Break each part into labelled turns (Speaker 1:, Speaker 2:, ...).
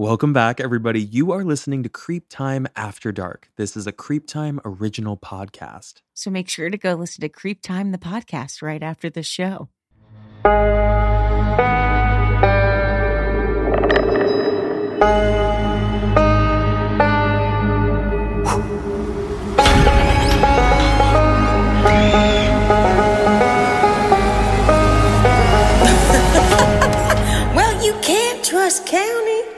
Speaker 1: Welcome back, everybody. You are listening to Creep Time After Dark. This is a Creep Time original podcast.
Speaker 2: So make sure to go listen to Creep Time, the podcast, right after the show.
Speaker 3: Well, you can't trust County.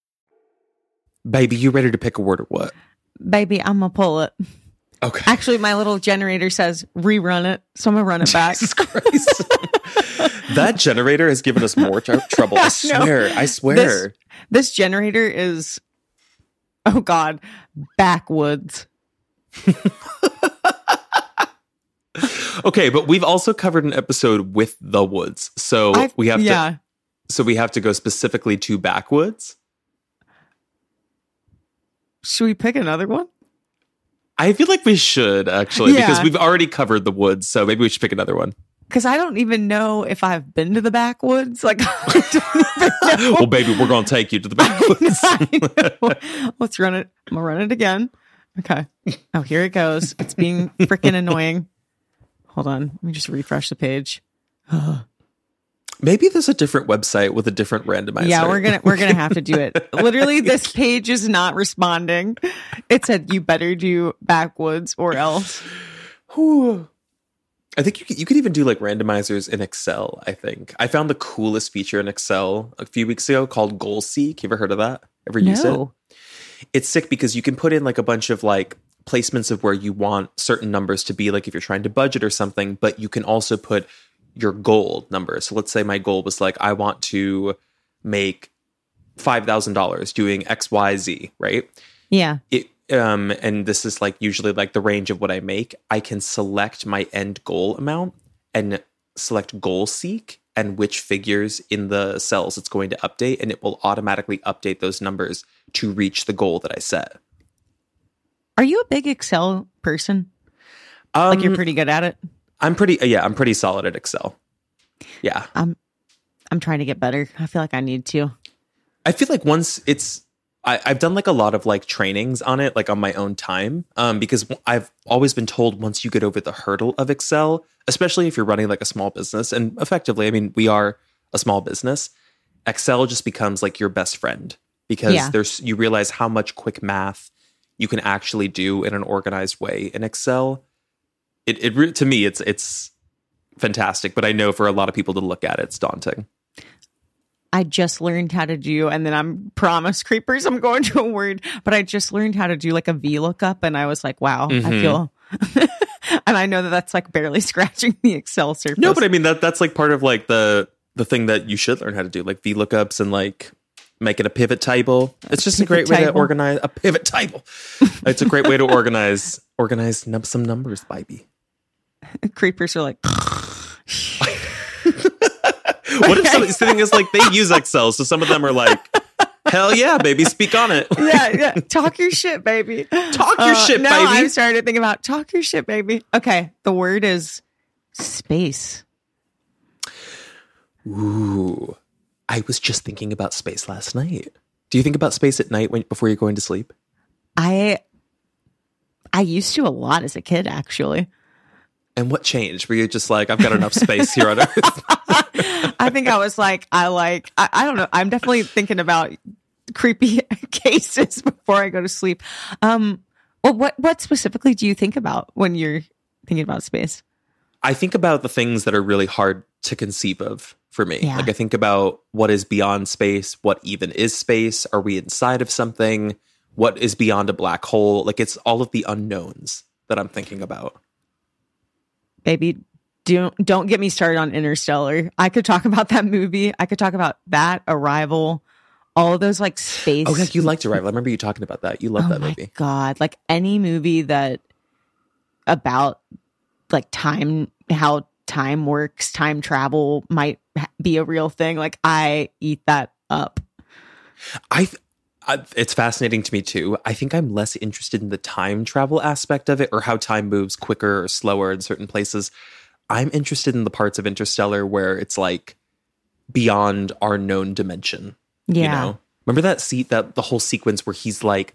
Speaker 1: Baby, you ready to pick a word or what?
Speaker 2: Baby, I'm to pull it.
Speaker 1: Okay.
Speaker 2: Actually, my little generator says rerun it. So I'm to run it back.
Speaker 1: Jesus Christ. that generator has given us more tr- trouble. I swear. I swear.
Speaker 2: This, this generator is, oh God, backwoods.
Speaker 1: Okay, but we've also covered an episode with the woods. So
Speaker 2: I've-
Speaker 1: we have
Speaker 2: yeah.
Speaker 1: to so we have to go specifically to backwoods.
Speaker 2: Should we pick another one?
Speaker 1: I feel like we should actually because we've already covered the woods, so maybe we should pick another one.
Speaker 2: Because I don't even know if I've been to the backwoods. Like, I don't even know.
Speaker 1: well, baby, we're going to take you to the backwoods.
Speaker 2: I know. Let's run it. I'm gonna run it again. Okay. Oh, here it goes. It's being freaking annoying. Hold on. Let me just refresh the page.
Speaker 1: maybe there's a different website with a different randomizer.
Speaker 2: Yeah, we're gonna we're gonna have to do it. Literally, this page is not responding. It said you better do backwoods or else.
Speaker 1: I think you could, you could even do like randomizers in Excel. I think I found the coolest feature in Excel a few weeks ago called Goal Seek. You ever heard of that? Ever use it? It's sick because you can put in like a bunch of like placements of where you want certain numbers to be, like if you're trying to budget or something. But you can also put your goal number. So let's say my goal was like I want to make five thousand dollars doing X Y Z, right?
Speaker 2: Yeah.
Speaker 1: it um and this is like usually like the range of what I make, I can select my end goal amount and select goal seek and which figures in the cells it's going to update and it will automatically update those numbers to reach the goal that I set.
Speaker 2: Are you a big Excel person?
Speaker 1: Um,
Speaker 2: Like you're pretty good at it?
Speaker 1: I'm pretty yeah, I'm pretty solid at Excel. Yeah.
Speaker 2: I'm I'm trying to get better. I feel like I need to.
Speaker 1: I feel like once it's I, I've done like a lot of like trainings on it, like on my own time, um, because I've always been told once you get over the hurdle of Excel, especially if you're running like a small business, and effectively, I mean, we are a small business. Excel just becomes like your best friend because
Speaker 2: Yeah.
Speaker 1: there's you realize how much quick math you can actually do in an organized way in Excel. It it to me it's it's fantastic, but I know for a lot of people to look at it, it's daunting.
Speaker 2: I just learned how to do, and then I'm promise creepers. I'm going to a word, but I just learned how to do like a VLOOKUP, and I was like, wow, I
Speaker 1: Mhm.
Speaker 2: feel, and I know that that's like barely scratching the Excel surface.
Speaker 1: No, but I mean that that's like part of like the the thing that you should learn how to do, like V lookups and like making a pivot table. It's just a great way to organize a pivot table. it's a great way to organize organize num- some numbers, baby.
Speaker 2: creepers are like,
Speaker 1: What if some, the thing is like they use Excel, so some of them are like, hell yeah, baby, speak on it.
Speaker 2: yeah, yeah, talk your shit, baby.
Speaker 1: Talk your uh, shit,
Speaker 2: no,
Speaker 1: baby.
Speaker 2: I'm starting to think about talk your shit, baby. Okay, the word is space.
Speaker 1: Ooh, I was just thinking about space last night. Do you think about space at night when before you're going to sleep?
Speaker 2: I I used to a lot as a kid, actually.
Speaker 1: And what changed? Were you just like, I've got enough space here on Earth?
Speaker 2: I think I was like, I like, I, I don't know. I'm definitely thinking about creepy cases before I go to sleep. Um, well, what what specifically do you think about when you're thinking about space?
Speaker 1: I think about the things that are really hard to conceive of for me.
Speaker 2: Yeah.
Speaker 1: Like I think about what is beyond space, what even is space? Are we inside of something? What is beyond a black hole? Like it's all of the unknowns that I'm thinking about.
Speaker 2: Baby, don't don't get me started on Interstellar. I could talk about that movie. I could talk about that Arrival, all of those like space.
Speaker 1: Oh, yeah, you liked Arrival. I remember you talking about that. You love
Speaker 2: oh
Speaker 1: that
Speaker 2: my
Speaker 1: movie.
Speaker 2: god! Like any movie that about like time, how time works, time travel might be a real thing. Like I eat that up.
Speaker 1: I, I it's fascinating to me too. I think I'm less interested in the time travel aspect of it or how time moves quicker or slower in certain places. I'm interested in the parts of Interstellar where it's like beyond our known dimension.
Speaker 2: Yeah.
Speaker 1: You know? Remember that seat that the whole sequence where he's like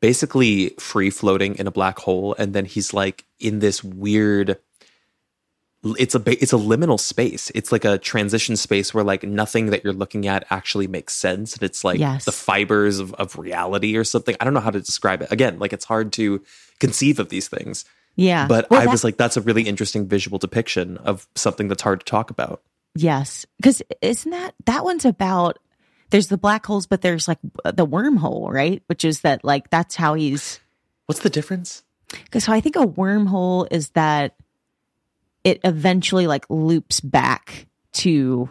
Speaker 1: basically free floating in a black hole and then he's like in this weird it's a it's a liminal space. It's like a transition space where like nothing that you're looking at actually makes sense and it's like
Speaker 2: Yes.
Speaker 1: the fibers of, of reality or something. I don't know how to describe it. Again, like it's hard to conceive of these things.
Speaker 2: Yeah.
Speaker 1: But
Speaker 2: Well,
Speaker 1: I was like that's a really interesting visual depiction of something that's hard to talk about.
Speaker 2: Yes, because isn't that that one's about? There's the black holes, but there's like the wormhole, right? Which is that like that's how he's.
Speaker 1: What's the difference?
Speaker 2: Because so I think a wormhole is that it eventually like loops back to.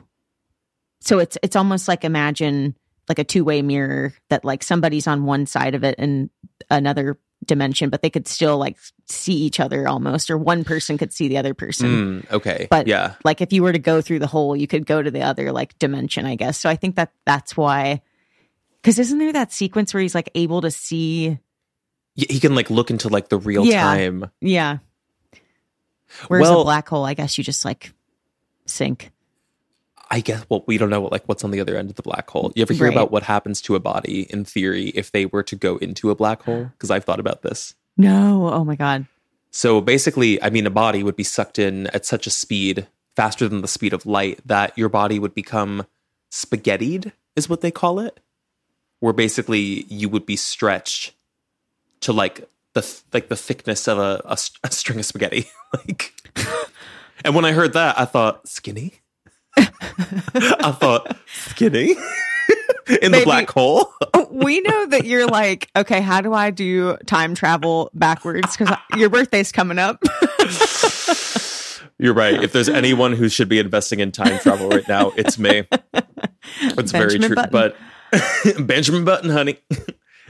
Speaker 2: So it's it's almost like imagine like a two way mirror that like somebody's on one side of it and another dimension, but they could still like see each other almost, or one person could see the other person.
Speaker 1: Mm, okay.
Speaker 2: But
Speaker 1: yeah.
Speaker 2: like if you were to go through the hole, you could go to the other like dimension, I guess. So I think that that's why. Because isn't there that sequence where he's like able to see?
Speaker 1: He can like look into like the real
Speaker 2: Yeah.
Speaker 1: time.
Speaker 2: Yeah. Whereas
Speaker 1: Well-
Speaker 2: a black hole, I guess you just like sink.
Speaker 1: I guess well, we don't know what, like what's on the other end of the black hole. You ever hear
Speaker 2: Right.
Speaker 1: about what happens to a body in theory if they were to go into a black hole? Because I've thought about this.
Speaker 2: No. Oh my god.
Speaker 1: So basically, I mean, a body would be sucked in at such a speed, faster than the speed of light, that your body would become spaghettied, is what they call it. Where basically you would be stretched to like the th- like the thickness of a, a, a string of spaghetti. like, and when I heard that, I thought skinny. I thought skinny in the black hole.
Speaker 2: Oh, we know that you're like, okay, how do I do time travel backwards? Because your birthday's coming up.
Speaker 1: You're right. If there's anyone who should be investing in time travel right now, it's me. It's very true.
Speaker 2: Button.
Speaker 1: But Benjamin Button, honey.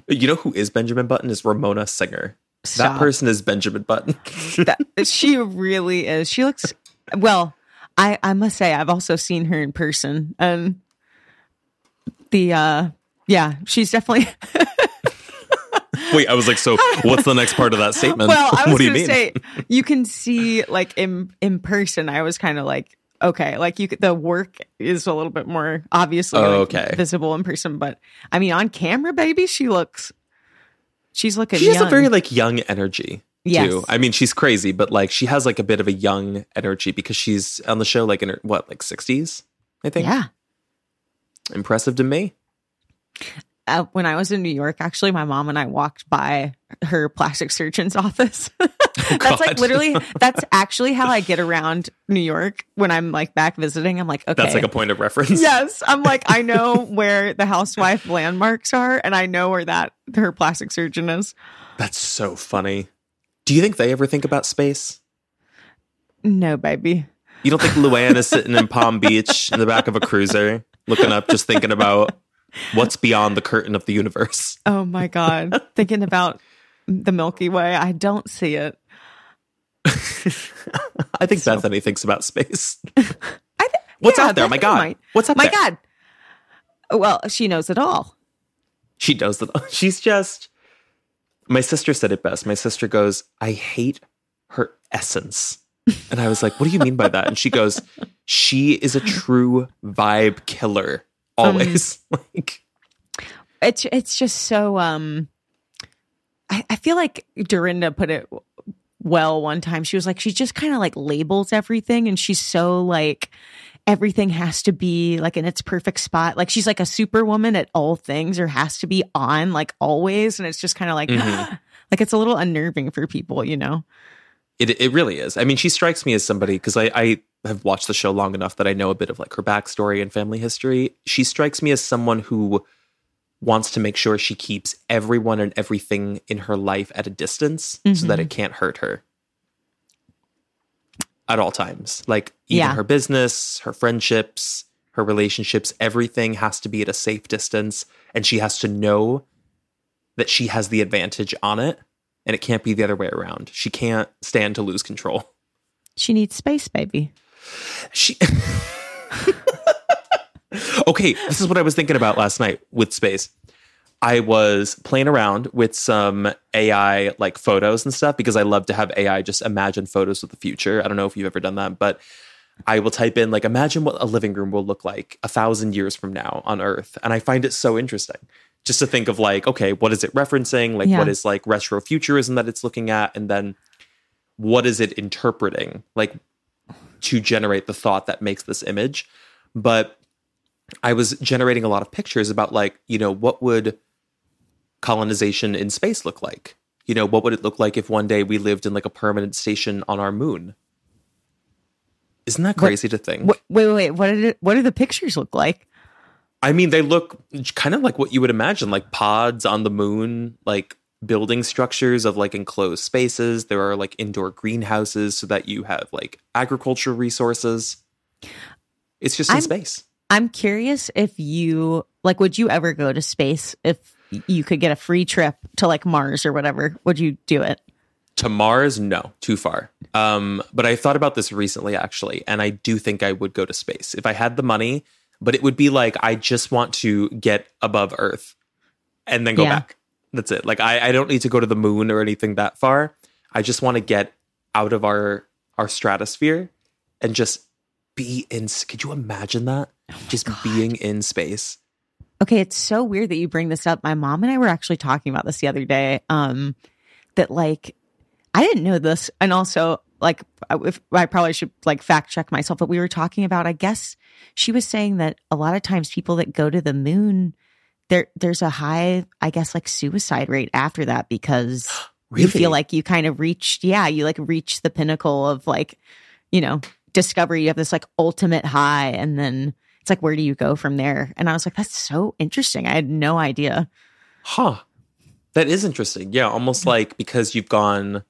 Speaker 1: You know who is Benjamin Button? Is Ramona Singer. That person is Benjamin Button.
Speaker 2: that, she really is. She looks well. I I must say I've also seen her in person, and the uh yeah, she's definitely.
Speaker 1: Wait, I was like, so what's the next part of that statement?
Speaker 2: well, I was
Speaker 1: what do you mean?
Speaker 2: say you can see like in in person. I was kind of like okay, like you the work is a little bit more obviously
Speaker 1: Oh,
Speaker 2: like,
Speaker 1: okay.
Speaker 2: visible in person, but I mean on camera, baby, she looks. She's looking.
Speaker 1: she has a very like young energy.
Speaker 2: Yes.
Speaker 1: Too. I mean, she's crazy, but like she has like a bit of a young energy because she's on the show like in her what like sixties. I think.
Speaker 2: yeah.
Speaker 1: Impressive to me.
Speaker 2: Uh, when I was in New York, actually, my mom and I walked by her plastic surgeon's office. that's like literally, that's actually how I get around New York when I'm like back visiting. I'm like, okay.
Speaker 1: That's like a point of reference.
Speaker 2: Yes. I'm like, I know where the housewife landmarks are and I know where that her plastic surgeon is.
Speaker 1: That's so funny. Do you think they ever think about space?
Speaker 2: No, baby.
Speaker 1: You don't think Luann is sitting in Palm Beach in the back of a cruiser, looking up, just thinking about what's beyond the curtain of the universe?
Speaker 2: Oh my God. Thinking about the Milky Way. I don't see it.
Speaker 1: I think
Speaker 2: So-
Speaker 1: Bethany thinks about space.
Speaker 2: I th-
Speaker 1: What's
Speaker 2: yeah,
Speaker 1: out there? My God.
Speaker 2: might.
Speaker 1: What's up
Speaker 2: My
Speaker 1: there?
Speaker 2: God. Well, she knows it all.
Speaker 1: She knows it all. She's just. My sister said it best. My sister goes, I hate her essence. And I was like, what do you mean by that? And she goes, she is a true vibe killer. Always. like,
Speaker 2: it's it's just so um I, I feel like Dorinda put it well one time. She was like, she just kind of like labels everything and she's so like everything has to be like in its perfect spot. Like she's like a superwoman at all things or has to be on like always. And it's just kind of like
Speaker 1: Mhm.
Speaker 2: like it's a little unnerving for people, you know?
Speaker 1: It it really is. I mean, she strikes me as somebody because I, I have watched the show long enough that I know a bit of like her backstory and family history. She strikes me as someone who wants to make sure she keeps everyone and everything in her life at a distance so that it mm-hmm. can't hurt her. at all times. Like even
Speaker 2: Yeah.
Speaker 1: her business, her friendships, her relationships, everything has to be at a safe distance and she has to know that she has the advantage on it and it can't be the other way around. She can't stand to lose control.
Speaker 2: She needs space, baby.
Speaker 1: She Okay, this is what I was thinking about last night with space. I was playing around with some AI like photos and stuff because I love to have AI just imagine photos of the future. I don't know if you've ever done that, but I will type in like imagine what a living room will look like a thousand years from now on Earth. And I find it so interesting just to think of like, okay, what is it referencing? Like
Speaker 2: Yeah.
Speaker 1: what is like retro futurism that it's looking at? And then what is it interpreting? Like to generate the thought that makes this image. But I was generating a lot of pictures about like, you know, what would colonization in space look like? You know, what would it look like if one day we lived in like a permanent station on our moon? Isn't that crazy to think?
Speaker 2: Wait, wait, wait. What did what do the pictures look like?
Speaker 1: I mean, they look kind of like what you would imagine, like pods on the moon, like building structures of like enclosed spaces. There are like indoor greenhouses so that you have like agricultural resources. It's just in
Speaker 2: I'm-
Speaker 1: space.
Speaker 2: I'm curious if you like would you ever go to space if you could get a free trip to like Mars or whatever? Would you do it?
Speaker 1: To Mars, no, too far. Um, but I thought about this recently, actually, and I do think I would go to space if I had the money. But it would be like I just want to get above Earth and then go
Speaker 2: Yeah.
Speaker 1: back. That's it. Like I, I don't need to go to the moon or anything that far. I just want to get out of our our stratosphere and just be in. Could you imagine that? just being in space.
Speaker 2: Okay, it's so weird that you bring this up. My mom and I were actually talking about this the other day. Um, that like I didn't know this, and also like if I probably should like fact check myself, but we were talking about. I guess she was saying that a lot of times people that go to the moon, there there's a high, I guess, like suicide rate after that because you feel like you kind of reached, yeah, you like reach the pinnacle of like, you know, discovery. You have this like ultimate high, and then it's like, where do you go from there? And I was like, that's so interesting. I had no idea.
Speaker 1: Huh. That is interesting. Yeah, almost like because you've gone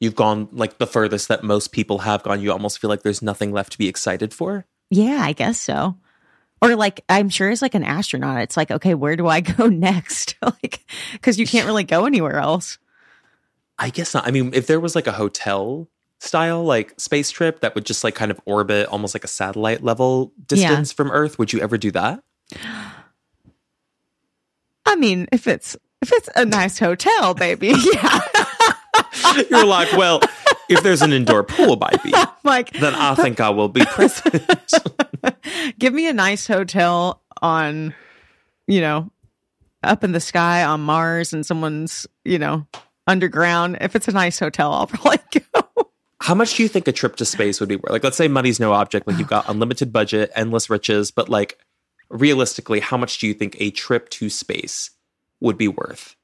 Speaker 1: you've gone like the furthest that most people have gone, you almost feel like there's nothing left to be excited for.
Speaker 2: Yeah, I guess so. Or like, I'm sure as like an astronaut, it's like, okay, where do I go next? like, because you can't really go anywhere else.
Speaker 1: I guess not. I mean, if there was like a hotel style like space trip that would just like kind of orbit almost like a satellite level distance from Earth, would you ever do that?
Speaker 2: I mean, if it's if it's a nice hotel, baby, yeah.
Speaker 1: You're like, well, if there's an indoor pool by me,
Speaker 2: like,
Speaker 1: then I think I will be present.
Speaker 2: give me a nice hotel on, you know, up in the sky on Mars and someone's, you know, underground. If it's a nice hotel, I'll probably go.
Speaker 1: How much do you think a trip to space would be worth? Like, let's say money's no object, like you've got unlimited budget, endless riches, but like realistically, how much do you think a trip to space would be worth?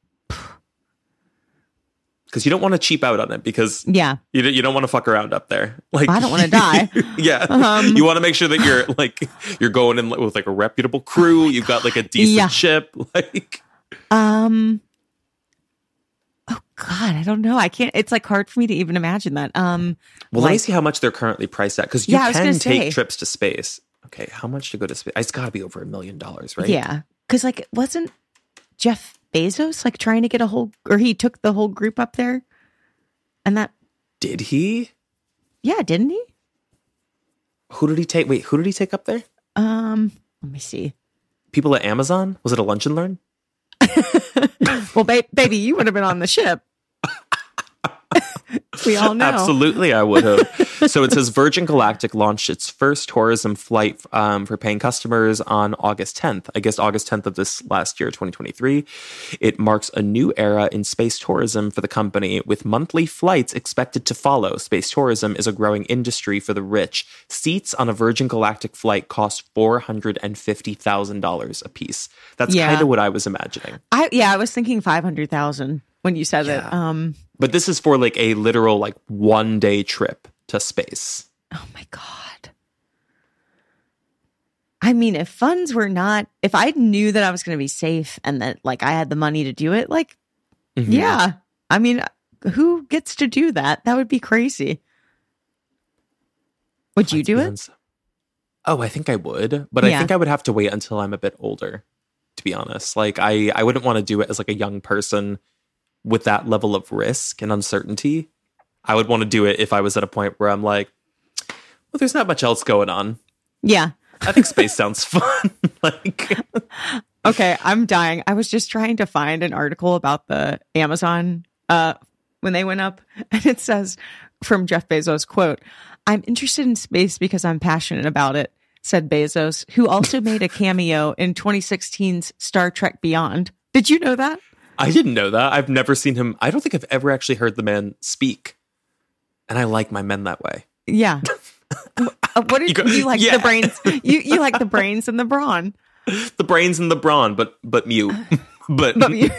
Speaker 1: Because you don't want to cheap out on it because
Speaker 2: Yeah.
Speaker 1: you don't, you don't want to fuck around up there. Like
Speaker 2: I don't wanna die.
Speaker 1: yeah,
Speaker 2: Um,
Speaker 1: you want to make sure that you're like you're going in with like a reputable crew. You've got like a decent
Speaker 2: Yeah.
Speaker 1: ship. Like
Speaker 2: Um. Oh God, I don't know. I can't. It's like hard for me to even imagine that. Um.
Speaker 1: Well, let me see how much they're currently priced at because you
Speaker 2: Yeah,
Speaker 1: can take
Speaker 2: say.
Speaker 1: trips to space. Okay, how much to go to space? It's got to be over a million dollars, right?
Speaker 2: Yeah, because like wasn't Jeff Bezos like trying to get a whole, or he took the whole group up there, and that
Speaker 1: Did he?
Speaker 2: yeah, didn't he?
Speaker 1: Who did he take? Wait, who did he take up there?
Speaker 2: Um. Let me see.
Speaker 1: People at Amazon? Was it a lunch and learn?
Speaker 2: Well, ba- baby, you would have been on the ship. we all know.
Speaker 1: Absolutely, I would have. So it says Virgin Galactic launched its first tourism flight um, for paying customers on August 10th. I guess August 10th of this last year, 2023. It marks a new era in space tourism for the company, with monthly flights expected to follow. Space tourism is a growing industry for the rich. Seats on a Virgin Galactic flight cost four hundred and fifty thousand dollars a piece. That's
Speaker 2: Yeah.
Speaker 1: kind of what I was imagining.
Speaker 2: I yeah, I was thinking five hundred thousand when you said it. Um.
Speaker 1: But this is for like a literal like one day trip to space.
Speaker 2: Oh my God. I mean, if funds were not, if I knew that I was going to be safe and that like I had the money to do it, like,
Speaker 1: Mhm.
Speaker 2: yeah. I mean, who gets to do that? That would be crazy. Would you do it?
Speaker 1: Oh, I think I would, but
Speaker 2: Yeah.
Speaker 1: I think I would have to wait until I'm a bit older. To be honest, like I, I wouldn't want to do it as like a young person with that level of risk and uncertainty. I would want to do it if I was at a point where I'm like, well, there's not much else going on.
Speaker 2: Yeah.
Speaker 1: I think space sounds fun. like,
Speaker 2: Okay, I'm dying. I was just trying to find an article about the Amazon uh when they went up and it says from Jeff Bezos quote, "I'm interested in space because I'm passionate about it," said Bezos, who also made a cameo in 2016's Star Trek Beyond. Did you know that?
Speaker 1: I didn't know that. I've never seen him. I don't think I've ever actually heard the man speak, and I like my men that way.
Speaker 2: Yeah. Uh, what did
Speaker 1: You
Speaker 2: you, like
Speaker 1: yeah.
Speaker 2: the brains? You you like the brains and the brawn.
Speaker 1: The brains and the brawn, but but mute. but
Speaker 2: But you-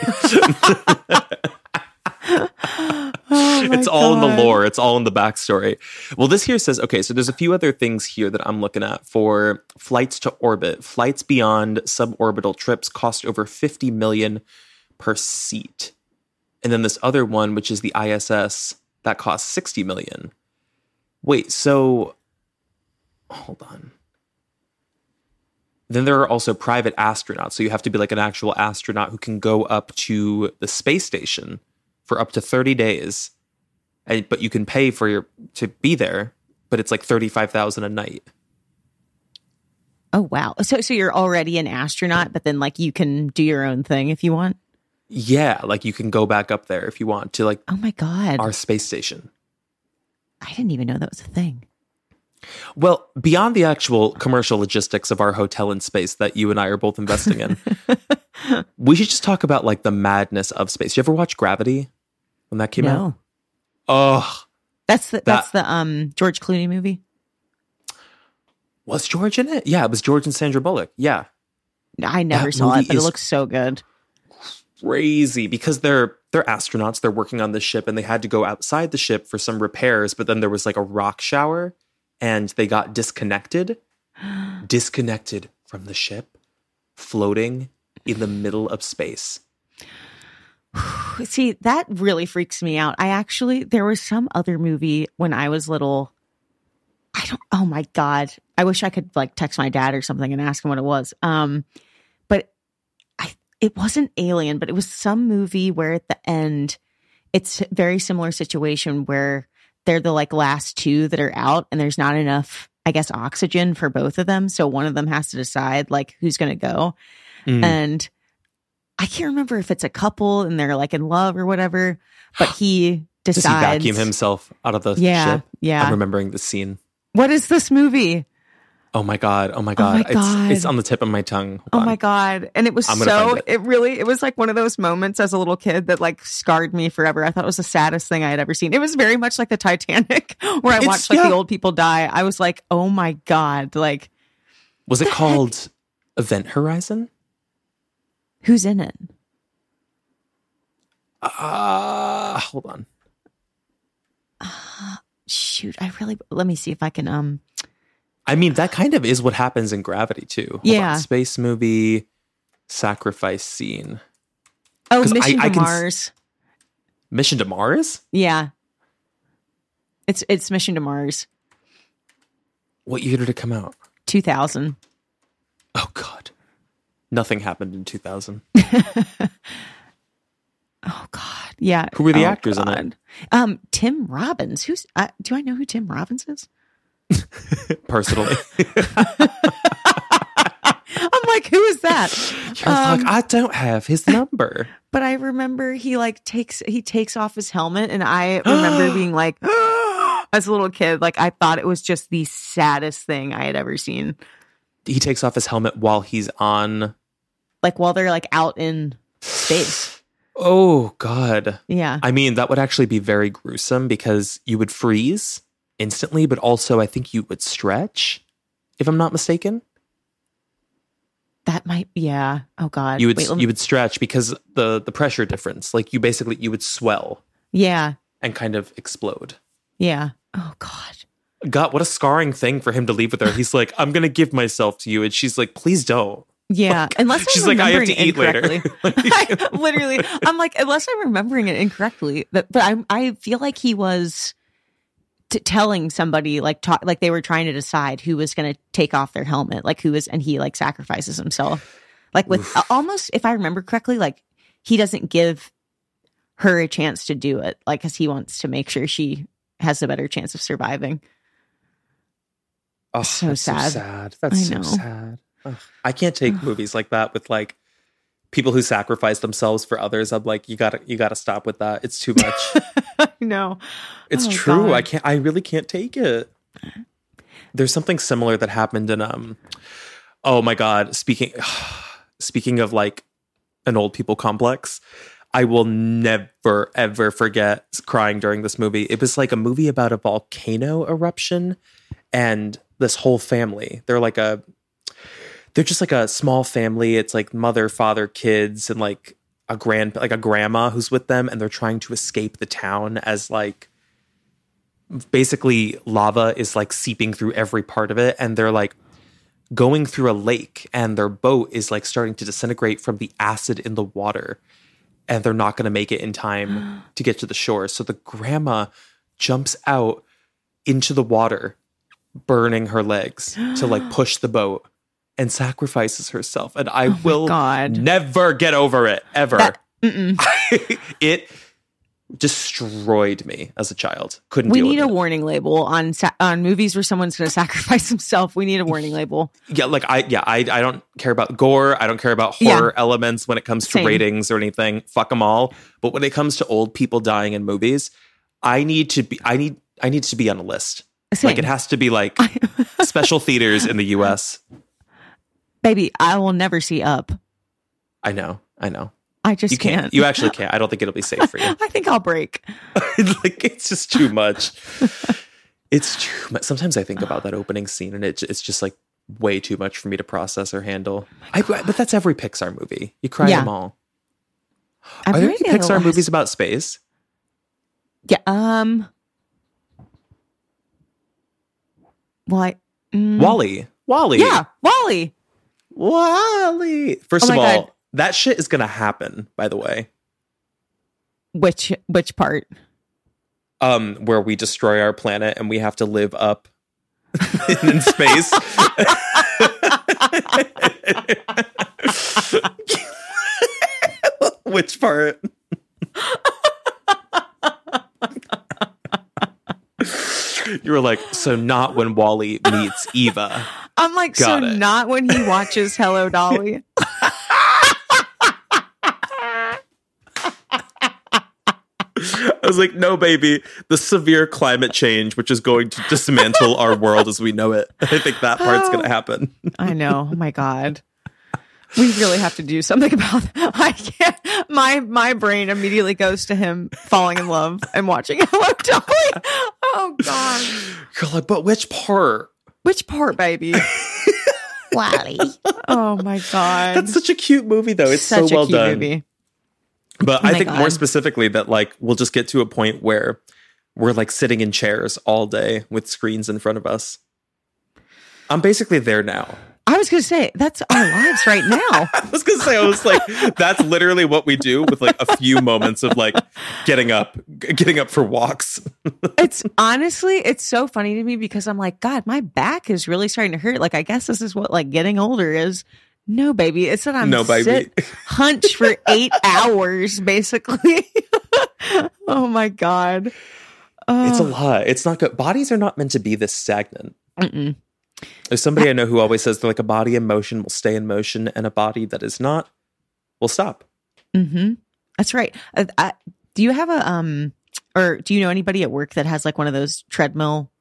Speaker 2: Oh
Speaker 1: it's all in the lore. It's all in the backstory. Well, this here says okay. So there's a few other things here that I'm looking at for flights to orbit. Flights beyond suborbital trips cost over 50 million per seat, and then this other one, which is the ISS, that costs 60 million. Wait, so hold on. Then there are also private astronauts. So you have to be like an actual astronaut who can go up to the space station for up to 30 days. And, but you can pay for your to be there, but it's like 35,000 a night.
Speaker 2: Oh wow. So so you're already an astronaut, but then like you can do your own thing if you want.
Speaker 1: Yeah, like you can go back up there if you want to like
Speaker 2: Oh my god.
Speaker 1: our space station.
Speaker 2: I didn't even know that was a thing.
Speaker 1: Well, beyond the actual commercial logistics of our hotel in space that you and I are both investing in, we should just talk about like the madness of space. You ever watch Gravity when that came out? Oh,
Speaker 2: That's the that's the um George Clooney movie.
Speaker 1: was George in it? Yeah, it was George and Sandra Bullock. Yeah.
Speaker 2: I never
Speaker 1: That
Speaker 2: saw it, but it looks so good.
Speaker 1: Crazy because they're they're astronauts they're working on the ship and they had to go outside the ship for some repairs but then there was like a rock shower and they got disconnected disconnected from the ship floating in the middle of space
Speaker 2: See, that really freaks me out. I actually there was some other movie when I was little. I don't oh my god. I wish I could like text my dad or something and ask him what it was. Um it wasn't Alien, but it was some movie where at the end it's a very similar situation where they're the like last two that are out and there's not enough I guess oxygen for both of them, so one of them has to decide like who's going to go
Speaker 1: Mm.
Speaker 2: and I can't remember if it's a couple and they're like in love or whatever, but he
Speaker 1: does he
Speaker 2: decides.
Speaker 1: vacuum himself out of the
Speaker 2: Yeah,
Speaker 1: ship i'm
Speaker 2: yeah.
Speaker 1: remembering the scene
Speaker 2: What is this movie?
Speaker 1: Oh my god oh my god!
Speaker 2: Oh my God.
Speaker 1: It's, it's on the tip of my tongue Hold
Speaker 2: Oh
Speaker 1: on.
Speaker 2: my god! And it was so. It.
Speaker 1: it.
Speaker 2: really. It was like one of those moments as a little kid that like scarred me forever. I thought it was the saddest thing I had ever seen. It was very much like the Titanic, where I
Speaker 1: It's-
Speaker 2: watched like
Speaker 1: yeah.
Speaker 2: the old people die. I was like, oh my god! Like,
Speaker 1: was it called event horizon
Speaker 2: who's in it?
Speaker 1: uh hold on
Speaker 2: Shoot, I really. Let me see if I can. Um.
Speaker 1: I mean, that kind of is what happens in Gravity too. Hold
Speaker 2: Yeah.
Speaker 1: on. space movie sacrifice scene.
Speaker 2: Oh, Mission
Speaker 1: I
Speaker 2: to
Speaker 1: can s-
Speaker 2: Mars.
Speaker 1: Mission to Mars.
Speaker 2: Yeah. It's it's Mission to Mars.
Speaker 1: What year did it come out?
Speaker 2: Two thousand.
Speaker 1: Oh God, nothing happened in 2000.
Speaker 2: Oh God, yeah.
Speaker 1: Who were the
Speaker 2: Oh,
Speaker 1: actors in it?
Speaker 2: Um, Tim Robbins. Who's? Uh, do I know who Tim Robbins is?
Speaker 1: Personally,
Speaker 2: I'm like, who is that?
Speaker 1: you're like,
Speaker 2: Um,
Speaker 1: I don't have his number.
Speaker 2: But I remember he like takes he takes off his helmet, and I remember being like, as a little kid, like I thought it was just the saddest thing I had ever seen.
Speaker 1: He takes off his helmet while he's on.
Speaker 2: Like while they're like out in space.
Speaker 1: Oh God.
Speaker 2: Yeah.
Speaker 1: I mean, that would actually be very gruesome because you would freeze instantly, but also I think you would stretch, if I'm not mistaken.
Speaker 2: That might. Yeah. Oh God.
Speaker 1: you would
Speaker 2: Wait, me-
Speaker 1: you would stretch because the the pressure difference like you basically you would swell
Speaker 2: yeah.
Speaker 1: and kind of explode
Speaker 2: Yeah. Oh God.
Speaker 1: god what a scarring thing for him to leave with her he's like i'm gonna give myself to you and she's like please don't
Speaker 2: Yeah, unless I'm
Speaker 1: she's like, I have to eat later.
Speaker 2: I, literally, I'm like, unless I'm remembering it incorrectly, but but I I feel like he was t- telling somebody like talk like they were trying to decide who was going to take off their helmet, like who was, and he like sacrifices himself, like with almost if I remember correctly, like he doesn't give her a chance to do it, like because he wants to make sure she has a better chance of surviving.
Speaker 1: Oh,
Speaker 2: So
Speaker 1: that's
Speaker 2: sad.
Speaker 1: So sad. That's
Speaker 2: I
Speaker 1: so sad. Ugh. I can't take movies like that with like people who sacrifice themselves for others. I'm like, you gotta, you gotta stop with that. It's too much.
Speaker 2: no,
Speaker 1: It's
Speaker 2: Oh,
Speaker 1: true.
Speaker 2: God.
Speaker 1: I can't. I really can't take it. There's something similar that happened in um. Oh my god! Speaking, speaking of like an old people complex, I will never ever forget crying during this movie. It was like a movie about a volcano eruption, and this whole family. They're like a. They're just like a small family. It's like mother, father, kids, and like a grand, like a grandma who's with them, and they're trying to escape the town as like basically lava is like seeping through every part of it and they're like going through a lake and their boat is like starting to disintegrate from the acid in the water and they're not going to make it in time to get to the shore so the grandma jumps out into the water burning her legs to like push the boat and sacrifices herself and i oh will
Speaker 2: God.
Speaker 1: never get over it ever
Speaker 2: That-
Speaker 1: it destroyed me as a child couldn't
Speaker 2: we need a
Speaker 1: it.
Speaker 2: warning label on sa- on movies where someone's going to sacrifice himself. We need a warning label.
Speaker 1: yeah like i yeah i, I don't care about gore i don't care about
Speaker 2: Yeah.
Speaker 1: horror elements when it comes to
Speaker 2: Same.
Speaker 1: ratings or anything fuck them all but when it comes to old people dying in movies i need to be i need i need to be on a list
Speaker 2: Same.
Speaker 1: like it has to be like special theaters in the us
Speaker 2: Baby, I will never see up.
Speaker 1: i know i know
Speaker 2: I just
Speaker 1: you can't.
Speaker 2: can't.
Speaker 1: you actually can't i don't think it'll be safe for you
Speaker 2: I think I'll break.
Speaker 1: like it's just too much it's too much sometimes i think about that opening scene and it, it's just like way too much for me to process or handle I, but that's every pixar movie you cry
Speaker 2: Yeah.
Speaker 1: them all
Speaker 2: I'm
Speaker 1: Are there any
Speaker 2: to think of the
Speaker 1: Pixar
Speaker 2: last-
Speaker 1: movies about space?
Speaker 2: Yeah. Um. I, mm,
Speaker 1: WALL-E. WALL-E.
Speaker 2: Yeah, WALL-E.
Speaker 1: WALL-E. First
Speaker 2: Oh
Speaker 1: of all,
Speaker 2: God.
Speaker 1: that shit is gonna happen, by the way.
Speaker 2: Which which part?
Speaker 1: Um, where we destroy our planet and we have to live up in space. Which part? you were like, so not when WALL-E meets Eva.
Speaker 2: I'm like,
Speaker 1: Got
Speaker 2: so
Speaker 1: it.
Speaker 2: not when he watches Hello Dolly.
Speaker 1: I was like, no, baby, the severe climate change, which is going to dismantle our world as we know it. I think that part's going to oh, happen.
Speaker 2: I know. Oh my god. We really have to do something about that. I can't. My my brain immediately goes to him falling in love and watching Hello Dolly. Oh god.
Speaker 1: You're like, but which part?
Speaker 2: Which part, baby?
Speaker 3: WALL-E.
Speaker 2: Oh my god.
Speaker 1: That's such a cute movie, though. It's
Speaker 2: Such
Speaker 1: so well
Speaker 2: a cute
Speaker 1: done.
Speaker 2: movie.
Speaker 1: But
Speaker 2: Oh
Speaker 1: I
Speaker 2: my
Speaker 1: think more specifically that like we'll just get to a point where we're like sitting in chairs all day with screens in front of us. I'm basically there now.
Speaker 2: I was gonna say that's our lives right now.
Speaker 1: I was gonna say, I was like, that's literally what we do with like a few moments of like getting up, getting up for walks.
Speaker 2: It's honestly, it's so funny to me because I'm like, God, my back is really starting to hurt. Like, I guess this is what like getting older is. No, baby, it's that I'm
Speaker 1: No, baby.
Speaker 2: sit hunch for eight hours, basically. oh my god,
Speaker 1: It's a lot. It's not good. Bodies are not meant to be this stagnant.
Speaker 2: mm-mm.
Speaker 1: There's somebody I know who always says they're like a body in motion will stay in motion, and a body that is not will stop.
Speaker 2: Mm-hmm. That's right. Uh, I, do you have a um, or do you know anybody at work that has like one of those treadmill,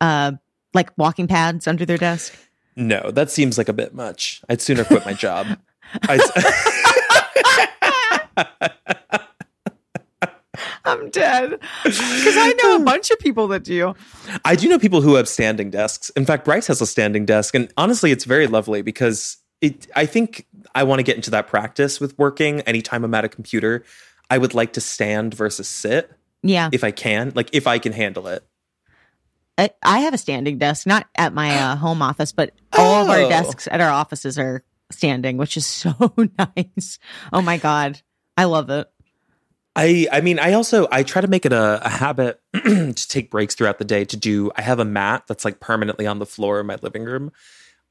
Speaker 2: uh, like walking pads under their desk?
Speaker 1: No, that seems like a bit much. I'd sooner quit my job. I'd,
Speaker 2: I'm dead because I know a bunch of people that do.
Speaker 1: I do know people who have standing desks. In fact, Bryce has a standing desk, and honestly, it's very lovely because it. I think I want to get into that practice with working. Anytime I'm at a computer, I would like to stand versus sit
Speaker 2: Yeah,
Speaker 1: if I can, like if I can handle it.
Speaker 2: I, I have a standing desk, not at my uh, home office, but all of our
Speaker 1: Oh.
Speaker 2: desks at our offices are standing, which is so nice. Oh my god, I love it.
Speaker 1: I I mean I also I try to make it a, a habit to take breaks throughout the day to do I have a mat that's like permanently on the floor in my living room.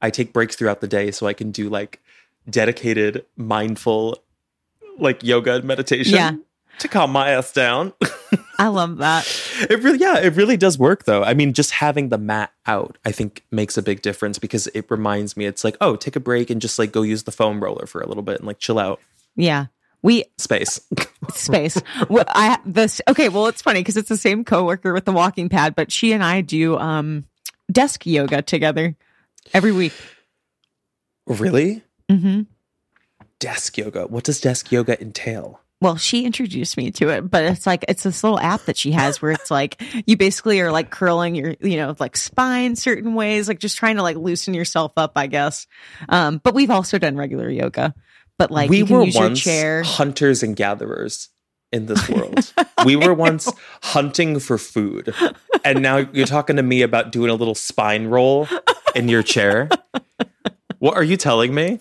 Speaker 1: I take breaks throughout the day so I can do like dedicated mindful like yoga and meditation
Speaker 2: Yeah.
Speaker 1: to calm my ass down.
Speaker 2: I love that.
Speaker 1: it really yeah, it really does work though. I mean just having the mat out I think makes a big difference because it reminds me it's like oh take a break and just like go use the foam roller for a little bit and like chill out
Speaker 2: Yeah. We
Speaker 1: space.
Speaker 2: space. well, I this okay. Well, it's funny because it's the same coworker with the walking pad, but she and I do um desk yoga together every week.
Speaker 1: really?
Speaker 2: hmm
Speaker 1: Desk yoga. What does desk yoga entail?
Speaker 2: Well, she introduced me to it, but it's like it's this little app that she has where it's like you basically are like curling your you know like spine certain ways, like just trying to like loosen yourself up, I guess. Um, but we've also done regular yoga, but like
Speaker 1: we were once hunters and gatherers in this world. we were once hunting for food. And now you're talking to me about doing a little spine roll in your chair. What are you telling me?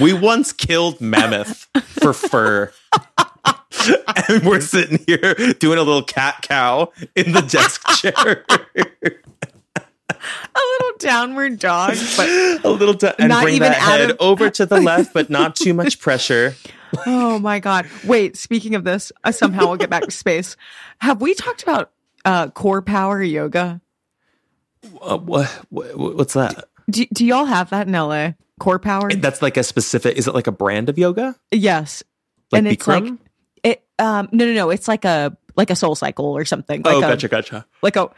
Speaker 1: we once killed mammoth for fur. and we're sitting here doing a little cat cow in the desk chair.
Speaker 2: A little downward dog, but
Speaker 1: a little and
Speaker 2: Not
Speaker 1: bring
Speaker 2: even
Speaker 1: that head
Speaker 2: of-
Speaker 1: over to the left, but not too much pressure.
Speaker 2: Oh my god! Wait, speaking of this, I somehow will get back to space. Have we talked about uh, CorePower yoga?
Speaker 1: Uh, what, what, what's that?
Speaker 2: Do, do y'all have that in LA? CorePower?
Speaker 1: That's like a specific. Is it like a brand of yoga?
Speaker 2: yes,
Speaker 1: Like
Speaker 2: and it's
Speaker 1: Bikram?
Speaker 2: like it. Um, no, no, no. It's like a like a SoulCycle or something. Like
Speaker 1: oh,
Speaker 2: a,
Speaker 1: gotcha, gotcha.
Speaker 2: Like a.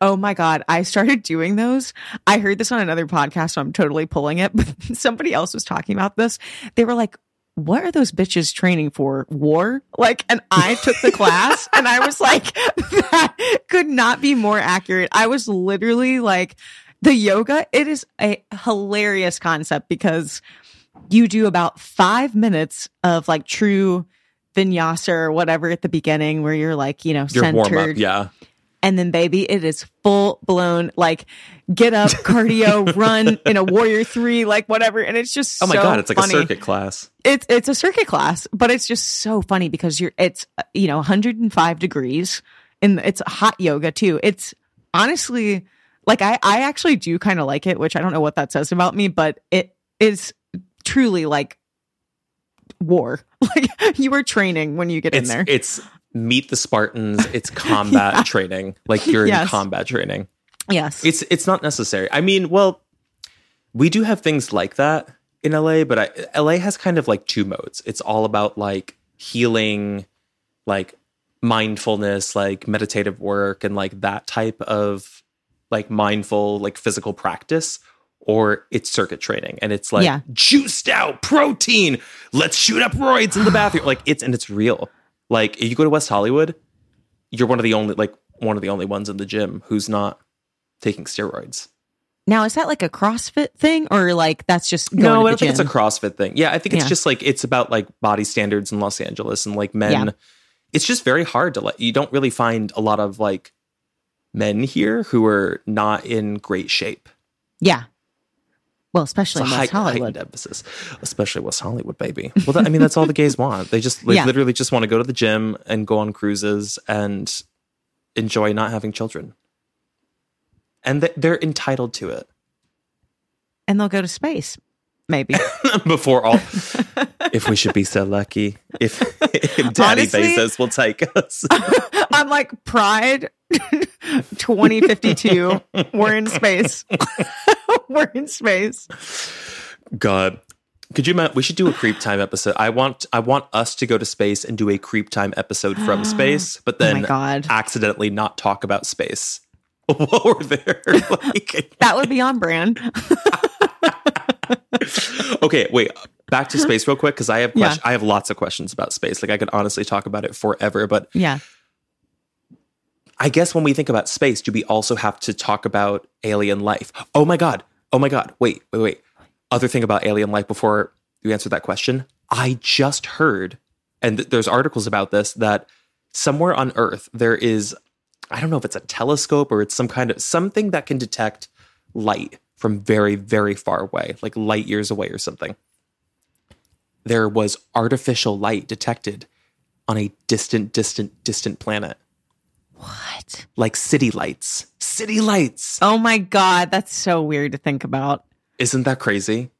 Speaker 2: Oh my god! I started doing those. I heard this on another podcast, so I'm totally pulling it. But somebody else was talking about this. They were like, "What are those bitches training for? War?" Like, and I took the class, and I was like, "That could not be more accurate." I was literally like, "The yoga. It is a hilarious concept because you do about five minutes of like true." Vinyasa or whatever at the beginning, where you're like, you know,
Speaker 1: Your warm
Speaker 2: centered,
Speaker 1: up, yeah.
Speaker 2: And then baby it is full blown like get up cardio run in a warrior three like whatever and it's just
Speaker 1: Oh my
Speaker 2: so
Speaker 1: god, it's like
Speaker 2: funny.
Speaker 1: a circuit class.
Speaker 2: it's it's a circuit class but it's just so funny because you're it's you know 105 degrees and it's hot yoga too it's honestly like i i actually do kind of like it which i don't know what that says about me but it is truly like war like you are training when you get in there
Speaker 1: it's meet the Spartans. It's combat
Speaker 2: Yeah.
Speaker 1: training. Like you're in combat training.
Speaker 2: yes
Speaker 1: It's it's not necessary. I mean, well, we do have things like that in LA, but I, LA has kind of like two modes. It's all about like healing, like mindfulness, like meditative work, and like that type of like mindful, like physical practice. Or it's circuit training, and it's like
Speaker 2: Yeah.
Speaker 1: juiced out protein. Let's shoot up roids in the bathroom. Like it's and it's real. Like if you go to West Hollywood, you're one of the only like one of the only ones in the gym who's not taking steroids.
Speaker 2: Now, is that like a CrossFit thing or like that's just going
Speaker 1: no,
Speaker 2: to
Speaker 1: I don't think it's a? CrossFit thing. Yeah, I think it's
Speaker 2: Yeah.
Speaker 1: just like it's about like body standards in Los Angeles and like men.
Speaker 2: Yeah.
Speaker 1: It's just very hard to like. You don't really find a lot of like men here who are not in great shape.
Speaker 2: yeah. Well, especially
Speaker 1: It's a high,
Speaker 2: West Hollywood.
Speaker 1: emphasis, especially West Hollywood, baby. Well, that, I mean, that's all the gays want. They just like,
Speaker 2: Yeah.
Speaker 1: literally just want to go to the gym and go on cruises and enjoy not having children, and th- they're entitled to it.
Speaker 2: And they'll go to space, maybe.
Speaker 1: before all if we should be so lucky if, if daddy
Speaker 2: Honestly-
Speaker 1: bezos will take us
Speaker 2: I'm like, Pride 2052. We're in space. We're in space.
Speaker 1: god could you imagine we should do a creep time episode i want i want us to go to space and do a creep time episode from space but
Speaker 2: Oh
Speaker 1: then
Speaker 2: God.
Speaker 1: accidentally not talk about space while we're there like,
Speaker 2: That would be on brand.
Speaker 1: Okay wait back to space real quick because i have
Speaker 2: Yeah.
Speaker 1: i have lots of questions about space like i could honestly talk about it forever but
Speaker 2: Yeah.
Speaker 1: I guess when we think about space, do we also have to talk about alien life? Oh my God. Oh my God. Wait, wait, wait. Other thing about alien life before you answer that question. I just heard, and th- there's articles about this, that somewhere on Earth there is, I don't know if it's a telescope or it's some kind of something that can detect light from very, very far away, like light years away or something. There was artificial light detected on a distant, distant, distant planet.
Speaker 2: What?
Speaker 1: Like city lights. City lights.
Speaker 2: Oh my god, that's so weird to think about.
Speaker 1: Isn't that crazy?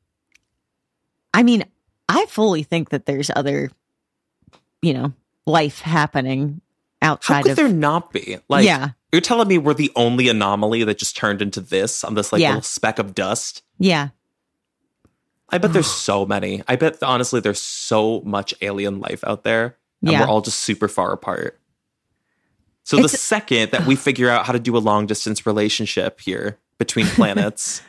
Speaker 2: I mean, I fully think that there's other, you know, life happening outside How
Speaker 1: could
Speaker 2: of.
Speaker 1: there not be? Like,
Speaker 2: yeah,
Speaker 1: you're telling me we're the only anomaly that just turned into this on this like
Speaker 2: Yeah.
Speaker 1: little speck of dust?
Speaker 2: yeah.
Speaker 1: I bet there's so many. I bet honestly there's so much alien life out there, and
Speaker 2: Yeah.
Speaker 1: we're all just super far apart. So the second that we figure out how to do a long distance relationship here between planets,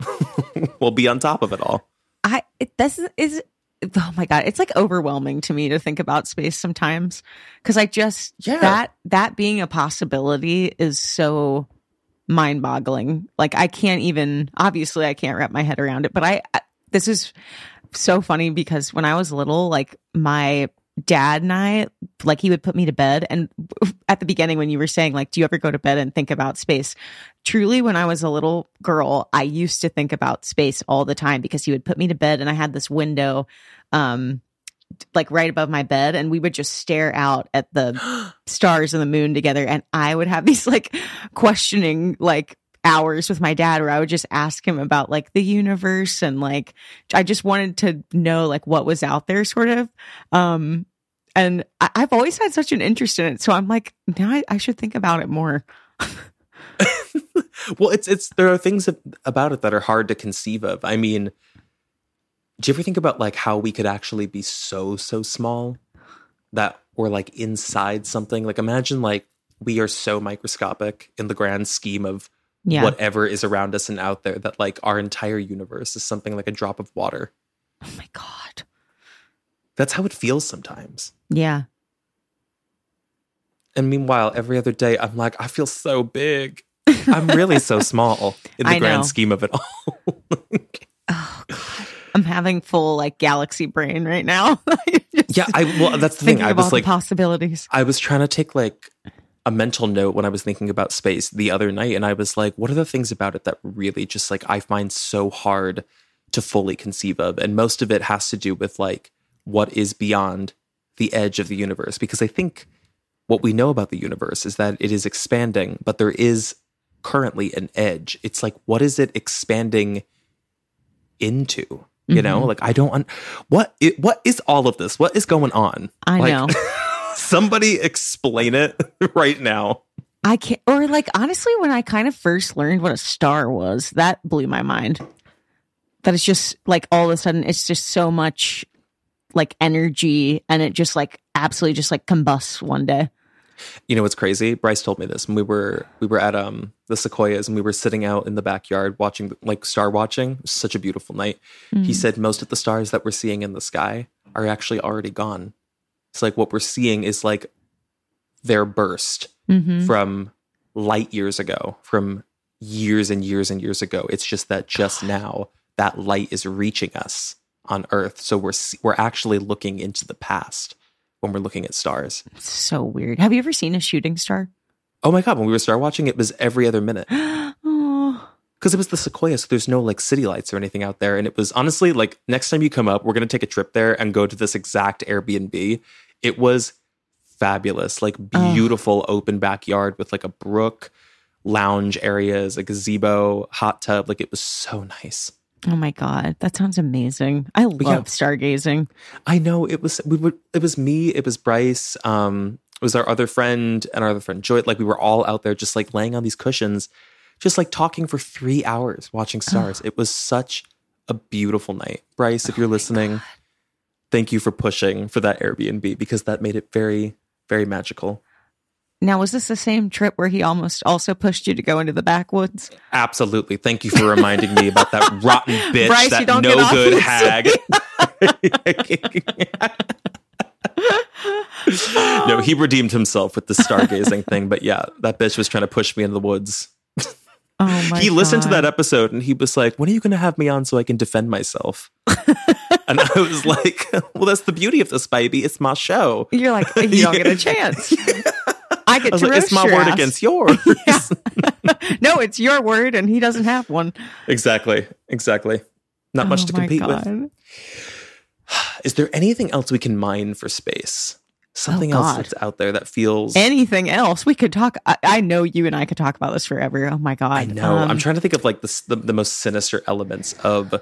Speaker 1: we'll be on top of it all.
Speaker 2: I it, this is, is oh my god, it's like overwhelming to me to think about space sometimes because I just
Speaker 1: Yeah.
Speaker 2: that that being a possibility is so mind-boggling. Like I can't even obviously I can't wrap my head around it, but I, I this is so funny because when I was little, like my dad and I, like he would put me to bed. And at the beginning, when you were saying, like, do you ever go to bed and think about space? Truly, when I was a little girl, I used to think about space all the time because he would put me to bed and I had this window, um, like right above my bed and we would just stare out at the stars and the moon together and i would have these like questioning like hours with my dad where i would just ask him about like the universe and like i just wanted to know like what was out there sort of um and I- i've always had such an interest in it so i'm like now i, I should think about it more
Speaker 1: Well, it's it's there are things about it that are hard to conceive of. I mean, do you ever think about like how we could actually be so so small that we're like inside something? Like imagine like we are so microscopic in the grand scheme of
Speaker 2: yeah
Speaker 1: whatever is around us and out there that like our entire universe is something like a drop of water.
Speaker 2: oh my god
Speaker 1: That's how it feels sometimes.
Speaker 2: yeah
Speaker 1: And meanwhile, every other day I'm like, I feel so big. I'm really so small in the
Speaker 2: I
Speaker 1: grand
Speaker 2: know.
Speaker 1: scheme of it all.
Speaker 2: oh god i'm having full like galaxy brain right now
Speaker 1: yeah, I well that's the thing. I was like
Speaker 2: possibilities
Speaker 1: I was trying to take like a mental note when I was thinking about space the other night, and I was like, what are the things about it that really just like I find so hard to fully conceive of? And most of it has to do with like what is beyond the edge of the universe. Because I think what we know about the universe is that it is expanding, but there is currently an edge. It's like, what is it expanding into? You know,
Speaker 2: Mhm.
Speaker 1: like I don't. Un- what it, what is all of this? What is going on?
Speaker 2: i
Speaker 1: Like,
Speaker 2: know
Speaker 1: Somebody explain it right now.
Speaker 2: I can't, or like honestly, when I kind of first learned what a star was, that blew my mind. That it's just like all of a sudden, it's just so much like energy and it just like absolutely just like combusts one day.
Speaker 1: You know what's crazy? Bryce told me this. When we were we were at um the sequoias and we were sitting out in the backyard watching like star watching. Such a beautiful night. He said most of the stars that we're seeing in the sky are actually already gone. It's like what we're seeing is like their burst
Speaker 2: Mm-hmm.
Speaker 1: from light years ago, from years and years and years ago. It's just that just now that light is reaching us on Earth. So we're we're actually looking into the past when we're looking at stars.
Speaker 2: It's so weird. Have you ever seen a shooting star?
Speaker 1: Oh my god! When we were star watching, it was every other minute because it was the Sequoia. So there's no like city lights or anything out there, and it was honestly like next time you come up, we're gonna take a trip there and go to this exact Airbnb. It was fabulous, like
Speaker 2: Oh.
Speaker 1: beautiful open backyard with like a brook, lounge areas, a gazebo, hot tub. Like it was so nice.
Speaker 2: oh my God. That sounds amazing. I love
Speaker 1: yeah.
Speaker 2: stargazing.
Speaker 1: I know it was we would it was me, it was Bryce, um, it was our other friend and our other friend Joy. Like we were all out there just like laying on these cushions, just like talking for three hours watching stars. it was such a beautiful night. Bryce, if you're oh listening, thank you for pushing for that Airbnb because that made it very, very magical.
Speaker 2: Now, was this the same trip where he almost also pushed you to go into the backwoods?
Speaker 1: Absolutely. Thank you for reminding me about that rotten bitch,
Speaker 2: Bryce,
Speaker 1: that no good hag. no, he redeemed himself with the stargazing thing, but yeah, that bitch was trying to push me into the woods.
Speaker 2: Oh my
Speaker 1: he listened to that episode and he was like, "When are you going to have me on so I can defend myself?" and I was like, "Well, that's the beauty of this, baby. It's my show."
Speaker 2: You're like, you don't get a chance. I get
Speaker 1: I
Speaker 2: to
Speaker 1: like, "It's my word
Speaker 2: ass."
Speaker 1: against yours."
Speaker 2: no, it's your word, and he doesn't have one.
Speaker 1: exactly, exactly. Not much
Speaker 2: Oh
Speaker 1: to compete with. Is there anything else we can mine for space? Something
Speaker 2: Oh,
Speaker 1: else that's out there that feels.
Speaker 2: Anything else? We could talk. I, I know you and I could talk about this forever. Oh my god!
Speaker 1: I know.
Speaker 2: Um,
Speaker 1: I'm trying to think of like the, the the most sinister elements of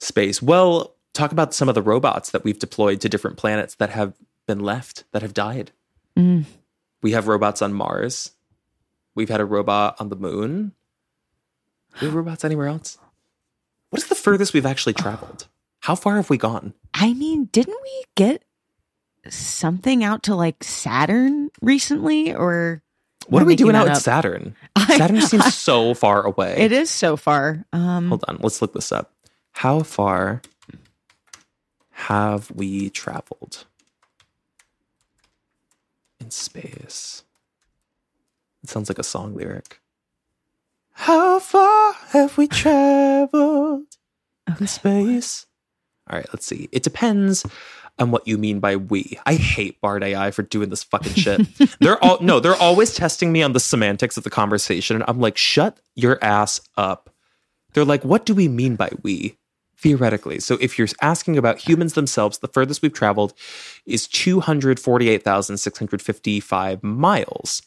Speaker 1: space. Well, talk about some of the robots that we've deployed to different planets that have been left that have died.
Speaker 2: Mm.
Speaker 1: We have robots on Mars. We've had a robot on the moon. We have robots anywhere else? What is the furthest we've actually traveled? How far have we gone?
Speaker 2: I mean, didn't we get something out to like Saturn recently? Or
Speaker 1: What are we doing out at? Saturn? Saturn seems so far away.
Speaker 2: It is so far. Um,
Speaker 1: Hold on, let's look this up. How far have we traveled in space? It sounds like a song lyric. How far have we traveled in space? All right, let's see. It depends on what you mean by we. I hate Bard AI for doing this fucking shit. they're all no, they're always testing me on the semantics of the conversation, and I'm like, shut your ass up. They're like, what do we mean by we? Theoretically. So if you're asking about humans themselves, the furthest we've traveled is 248,655 miles.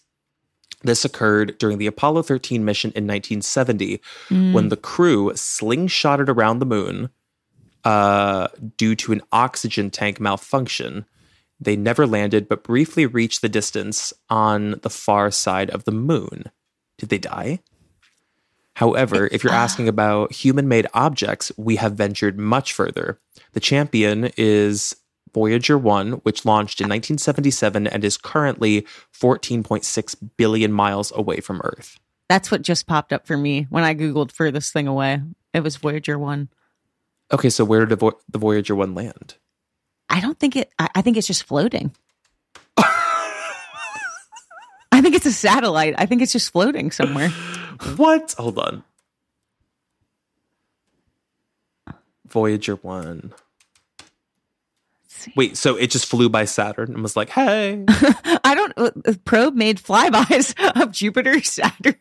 Speaker 1: This occurred during the Apollo 13 mission in 1970 when mm. the crew slingshotted around the moon uh, due to an oxygen tank malfunction. They never landed, but briefly reached the distance on the far side of the moon. Did they die? However, if you're asking about human made objects, we have ventured much further. The champion is Voyager 1, which launched in 1977 and is currently 14.6 billion miles away from Earth.
Speaker 2: that's what just popped up for me when I googled furthest thing away. It was Voyager one.
Speaker 1: Okay, so where did the Vo- the Voyager 1 land?
Speaker 2: I don't think it. I, I think it's just floating. I think it's a satellite. I think it's just floating somewhere.
Speaker 1: What? Hold on. Voyager 1. Wait, so it just flew by Saturn and was like, hey.
Speaker 2: I don't. uh, probe made flybys of Jupiter, Saturn.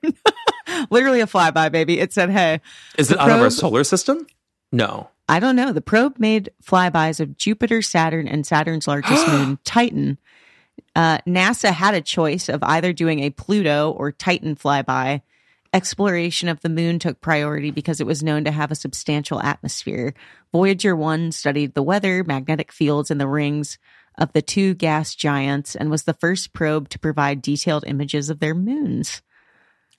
Speaker 2: Literally a flyby, baby. It said, "Hey."
Speaker 1: Is it out of our solar system? No.
Speaker 2: I don't know. The probe made flybys of Jupiter, Saturn, and Saturn's largest moon, Titan. Uh, NASA had a choice of either doing a Pluto or Titan flyby. Exploration of the moon took priority because it was known to have a substantial atmosphere. Voyager 1 studied the weather, magnetic fields, and the rings of the two gas giants and was the first probe to provide detailed images of their moons.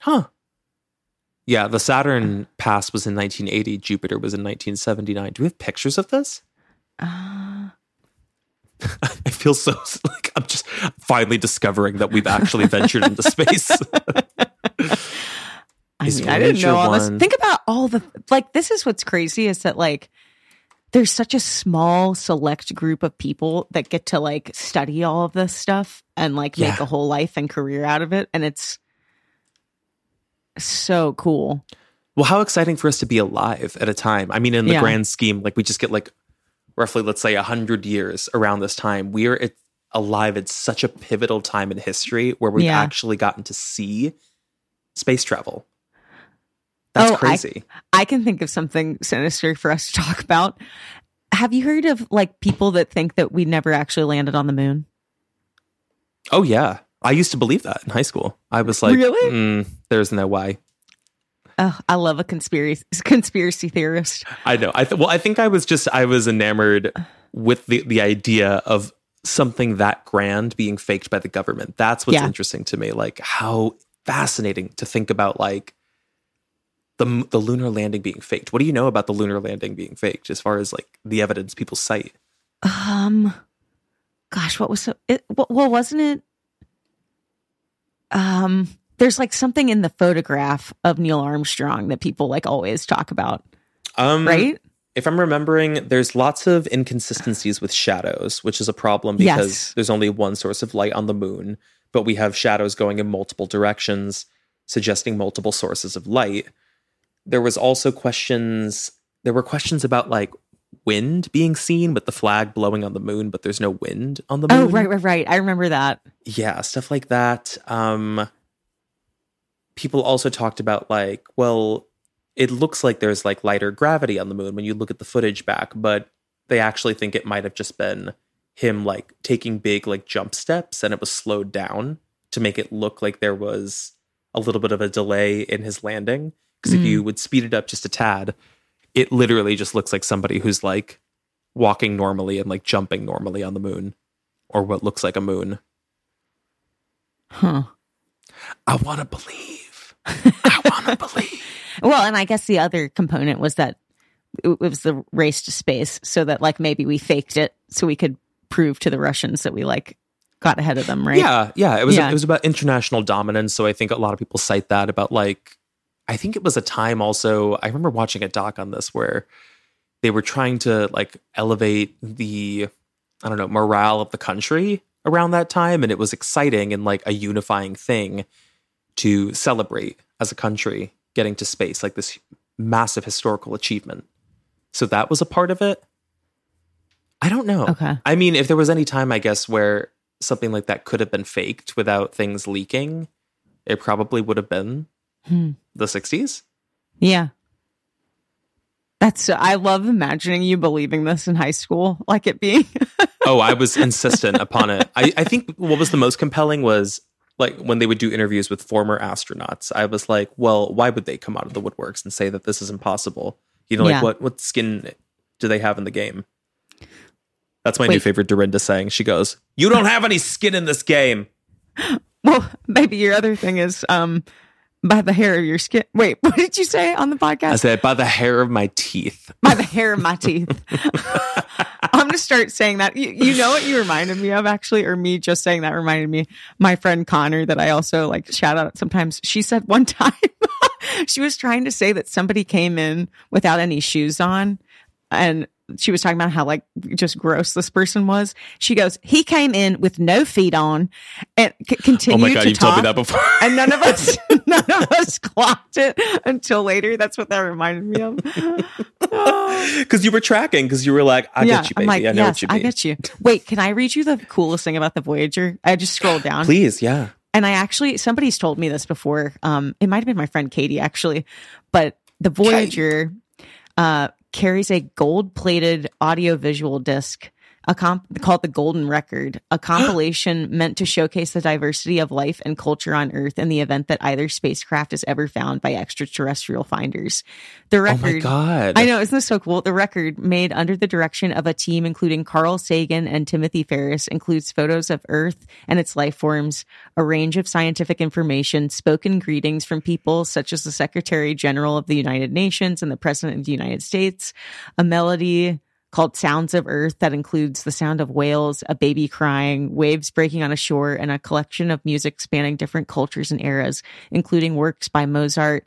Speaker 1: Huh. Yeah, the Saturn pass was in 1980. Jupiter was in 1979. Do we have pictures of this?
Speaker 2: Uh,
Speaker 1: I feel so like I'm just finally discovering that we've actually ventured into space.
Speaker 2: I mean, I didn't know all this. Think about all the like. This is what's crazy is that like there's such a small select group of people that get to like study all of this stuff and like make
Speaker 1: Yeah.
Speaker 2: a whole life and career out of it, and it's so cool.
Speaker 1: well, how exciting for us to be alive at a time. I mean, in the
Speaker 2: Yeah.
Speaker 1: grand scheme, like we just get like roughly, let's say, 100 years around this time. We're at, alive at such a pivotal time in history where we've
Speaker 2: Yeah.
Speaker 1: actually gotten to see space travel. That's
Speaker 2: Oh, I-
Speaker 1: crazy.
Speaker 2: I can think of something sinister for us to talk about. Have you heard of like people that think that we never actually landed on the moon?
Speaker 1: Oh yeah, I used to believe that in high school. I was like,
Speaker 2: Really?
Speaker 1: "Mm, there's no way.
Speaker 2: Oh, I love a conspiracy conspiracy theorist.
Speaker 1: I know. I th- well, I think I was just I was enamored with the the idea of something that grand being faked by the government. That's what's
Speaker 2: Yeah.
Speaker 1: interesting to me. Like how fascinating to think about like the the lunar landing being faked. What do you know about the lunar landing being faked as far as like the evidence people cite?
Speaker 2: Um, gosh, what was so? It, well, well, wasn't it? Um, there's like something in the photograph of Neil Armstrong that people like always talk about,
Speaker 1: Um,
Speaker 2: right?
Speaker 1: If I'm remembering, there's lots of inconsistencies with shadows, which is a problem because
Speaker 2: Yes.
Speaker 1: there's only one source of light on the moon, but we have shadows going in multiple directions, suggesting multiple sources of light. There was also questions. There were questions about like wind being seen with the flag blowing on the moon, but there's no wind on the moon.
Speaker 2: Oh, right, right, right. I remember that.
Speaker 1: yeah stuff like that um people also talked about like well it looks like there's like lighter gravity on the moon when you look at the footage back but they actually think it might have just been him like taking big like jump steps and it was slowed down to make it look like there was a little bit of a delay in his landing because if you would speed it up just a tad it literally just looks like somebody who's like walking normally and like jumping normally on the moon or what looks like a moon
Speaker 2: Huh.
Speaker 1: i want to believe i want to believe
Speaker 2: Well, and I guess the other component was that it it was the race to space, so that like maybe we faked it so we could prove to the Russians that we like got ahead of them, right?
Speaker 1: Yeah, yeah. It was
Speaker 2: Yeah.
Speaker 1: it was about international dominance. So I think a lot of people cite that about like I think it was a time also I remember watching a doc on this where they were trying to like elevate the I don't know, morale of the country around that time and it was exciting and like a unifying thing to celebrate as a country getting to space like this massive historical achievement. So that was a part of it. I don't know.
Speaker 2: Okay.
Speaker 1: I mean, if there was any time, I guess, where something like that could have been faked without things leaking, it probably would have been
Speaker 2: Hmm.
Speaker 1: the 60s.
Speaker 2: Yeah. That's I love imagining you believing this in high school, like it being
Speaker 1: Oh, I was insistent upon it. I, I think what was the most compelling was like when they would do interviews with former astronauts. I was like, well, why would they come out of the woodworks and say that this is impossible? You know, like
Speaker 2: Yeah.
Speaker 1: what what skin do they have in the game? That's my new favorite Dorinda saying. She goes, "You don't have any skin in this game."
Speaker 2: well, maybe your other thing is um by the hair of your skin. Wait, what did you say on the podcast?
Speaker 1: I said, "By the hair of my teeth."
Speaker 2: by the hair of my teeth. I'm gonna start saying that. You, you know what you reminded me of, actually, or me just saying that reminded me. My friend Connor, that I also like shout out sometimes. She said one time she was trying to say that somebody came in without any shoes on, and she was talking about how like just gross this person was. She goes, "He came in with no feet on, and c-
Speaker 1: Oh
Speaker 2: continued
Speaker 1: my god,
Speaker 2: to
Speaker 1: you've told me that before.
Speaker 2: and none of us none of us clocked it until later. That's what that reminded me of.
Speaker 1: Because you were tracking, because you were like, I get you, baby.
Speaker 2: I'm like,
Speaker 1: I know
Speaker 2: yes,
Speaker 1: what you
Speaker 2: I
Speaker 1: mean.
Speaker 2: get you. Wait, can I read you the coolest thing about the Voyager? I just scrolled down,
Speaker 1: Please, yeah.
Speaker 2: and I actually somebody's told me this before. Um, it might have been my friend Katie actually, but the Voyager uh carries a gold-plated audio-visual disc. A comp called the Golden Record, a compilation meant to showcase the diversity of life and culture on Earth in the event that either spacecraft is ever found by extraterrestrial finders. The
Speaker 1: Oh
Speaker 2: record
Speaker 1: my god.
Speaker 2: I know, isn't this so cool? The record, made under the direction of a team including Carl Sagan and Timothy Ferris, includes photos of Earth and its life forms, a range of scientific information, spoken greetings from people such as the Secretary General of the United Nations and the President of the United States, a melody called Sounds of Earth that includes the sound of whales, a baby crying, waves breaking on a shore, and a collection of music spanning different cultures and eras, including works by Mozart,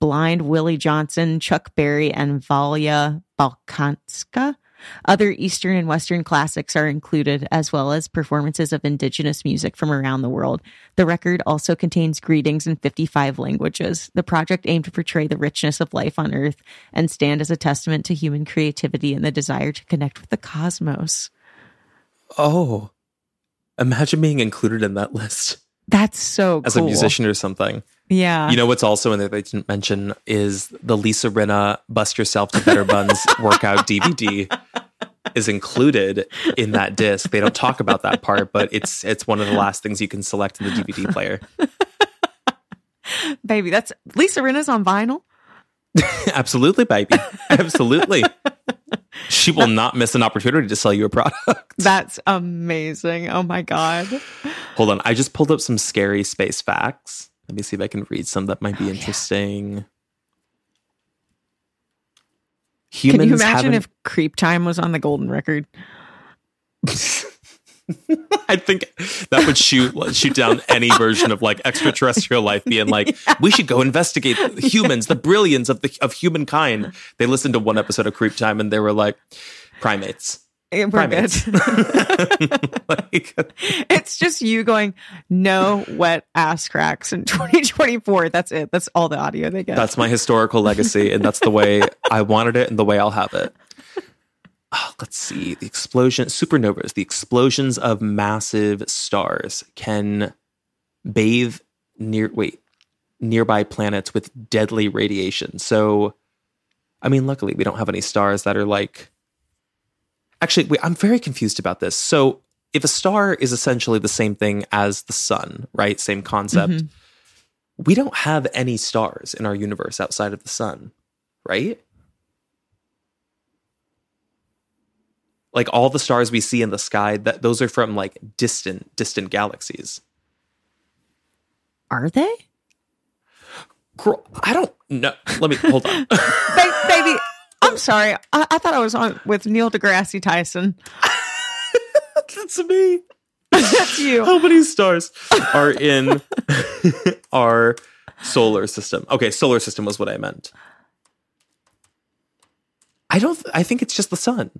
Speaker 2: Blind Willie Johnson, Chuck Berry, and Valia Balkanska. Other Eastern and Western classics are included, as well as performances of indigenous music from around the world. The record also contains greetings in 55 languages. The project aimed to portray the richness of life on Earth and stand as a testament to human creativity and the desire to connect with the cosmos.
Speaker 1: oh. Imagine being included in that list
Speaker 2: That's so cool.
Speaker 1: as
Speaker 2: cool.
Speaker 1: a musician or something.
Speaker 2: Yeah.
Speaker 1: You know what's also in there they didn't mention is the Lisa Rinna Bust Yourself to Better Buns workout DVD is included in that disc. They don't talk about that part, but it's it's one of the last things you can select in the DVD player.
Speaker 2: Baby, that's Lisa Rinna's on vinyl.
Speaker 1: Absolutely, baby. Absolutely. She will not miss an opportunity to sell you a product.
Speaker 2: That's amazing. Oh my God.
Speaker 1: Hold on. I just pulled up some scary space facts. Let me see if I can read some that might be oh, interesting. Humans
Speaker 2: Can you imagine
Speaker 1: haven't-
Speaker 2: if Creep Time was on the golden record?
Speaker 1: I think that would shoot shoot down any version of like extraterrestrial life being like, we should go investigate humans, the brilliance of the of humankind. They listened to one episode of Creep Time and they were like, primates.
Speaker 2: Eh, We're
Speaker 1: Primates.
Speaker 2: good.
Speaker 1: like,
Speaker 2: it's just you going, no wet ass cracks in 2024. That's it. That's all the audio they get.
Speaker 1: that's my historical legacy, and that's the way I wanted it and the way I'll have it. Oh, let's see. The explosion, supernovas, the explosions of massive stars can bathe near, wait, nearby planets with deadly radiation. So, I mean, luckily we don't have any stars that are like Actually, wait, I'm very confused about this. So, if a star is essentially the same thing as the sun, right? Same concept.
Speaker 2: Mhm.
Speaker 1: We don't have any stars in our universe outside of the sun, right? Like all the stars we see in the sky, that those are from like distant, distant galaxies.
Speaker 2: Are they?
Speaker 1: Girl, I don't know. Let me hold on.
Speaker 2: Baby, I'm sorry. I-, I thought I was on with Neil deGrasse Tyson.
Speaker 1: That's me.
Speaker 2: That's you.
Speaker 1: How many stars are in our solar system? Okay, solar system was what I meant. I don't. I think it's just the sun.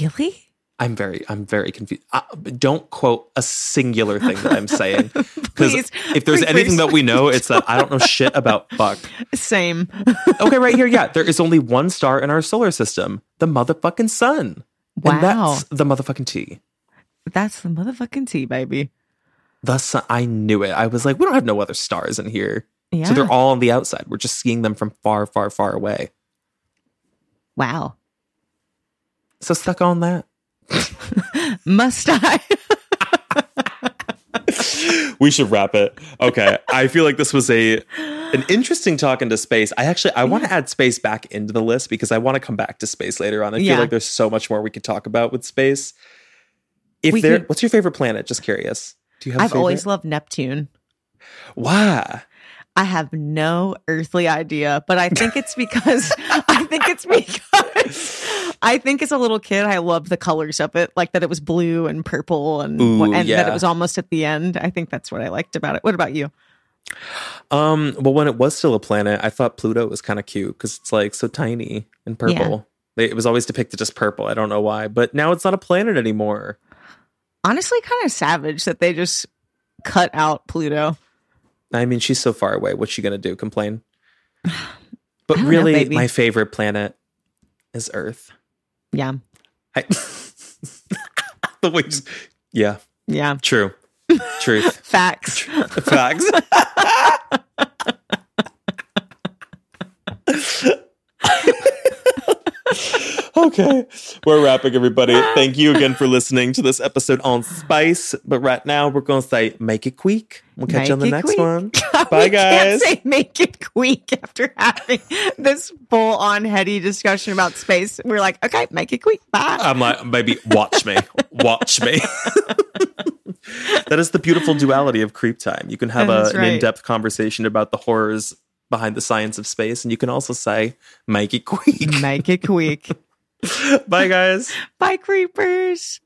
Speaker 2: Really?
Speaker 1: I'm very. I'm very confused. Uh, don't quote a singular thing that I'm saying because if there's anything that we know, it's that I don't know shit about fuck.
Speaker 2: Same.
Speaker 1: Okay, right here. Yeah, there is only one star in our solar system, the motherfucking sun.
Speaker 2: Wow.
Speaker 1: And that's the motherfucking T.
Speaker 2: That's the motherfucking tea, baby.
Speaker 1: The sun. I knew it. I was like, we don't have no other stars in here.
Speaker 2: Yeah.
Speaker 1: So they're all on the outside. We're just seeing them from far, far, far away.
Speaker 2: wow.
Speaker 1: So stuck on that.
Speaker 2: Must I?
Speaker 1: We should wrap it. Okay. I feel like this was a an interesting talk into space. I actually I want to add space back into the list because I want to come back to space later on. I feel like there's so much more we could talk about with space. If
Speaker 2: We
Speaker 1: there
Speaker 2: could-
Speaker 1: what's your favorite planet? Just curious. Do you have
Speaker 2: I've always loved Neptune.
Speaker 1: Why?
Speaker 2: I have no earthly idea, but I think it's because I think it's because I think as a little kid I loved the colors of it, like that it was blue and purple and
Speaker 1: Ooh,
Speaker 2: and that it was almost at the end. I think that's what I liked about it. What about you?
Speaker 1: Um, well, when it was still a planet, I thought Pluto was kind of cute because it's like so tiny and purple. They- It was always depicted as purple. I don't know why, but now it's not a planet anymore.
Speaker 2: Honestly, kind of savage that they just cut out Pluto.
Speaker 1: I mean, she's so far away. What's she gonna do? Complain? But
Speaker 2: don't know,
Speaker 1: really, my favorite planet is Earth.
Speaker 2: Yeah,
Speaker 1: I, the way, just, yeah,
Speaker 2: yeah.
Speaker 1: true, truth,
Speaker 2: Facts.
Speaker 1: facts. okay, we're wrapping, everybody. Thank you again for listening to this episode on Spice. But right now, we're going to say, make it quick. We'll catch you on the next
Speaker 2: quick.
Speaker 1: one.
Speaker 2: we
Speaker 1: Bye, guys.
Speaker 2: Can't say make it quick after having this full on heady discussion about space. We're like, okay, make it quick. Bye.
Speaker 1: I'm like, baby, watch me. Watch me. that is the beautiful duality of creep time. You can have a,
Speaker 2: That's
Speaker 1: an in depth conversation about the horrors behind the science of space, and you can also say, make it quick.
Speaker 2: make it quick.
Speaker 1: Bye, guys.
Speaker 2: Bye, creepers.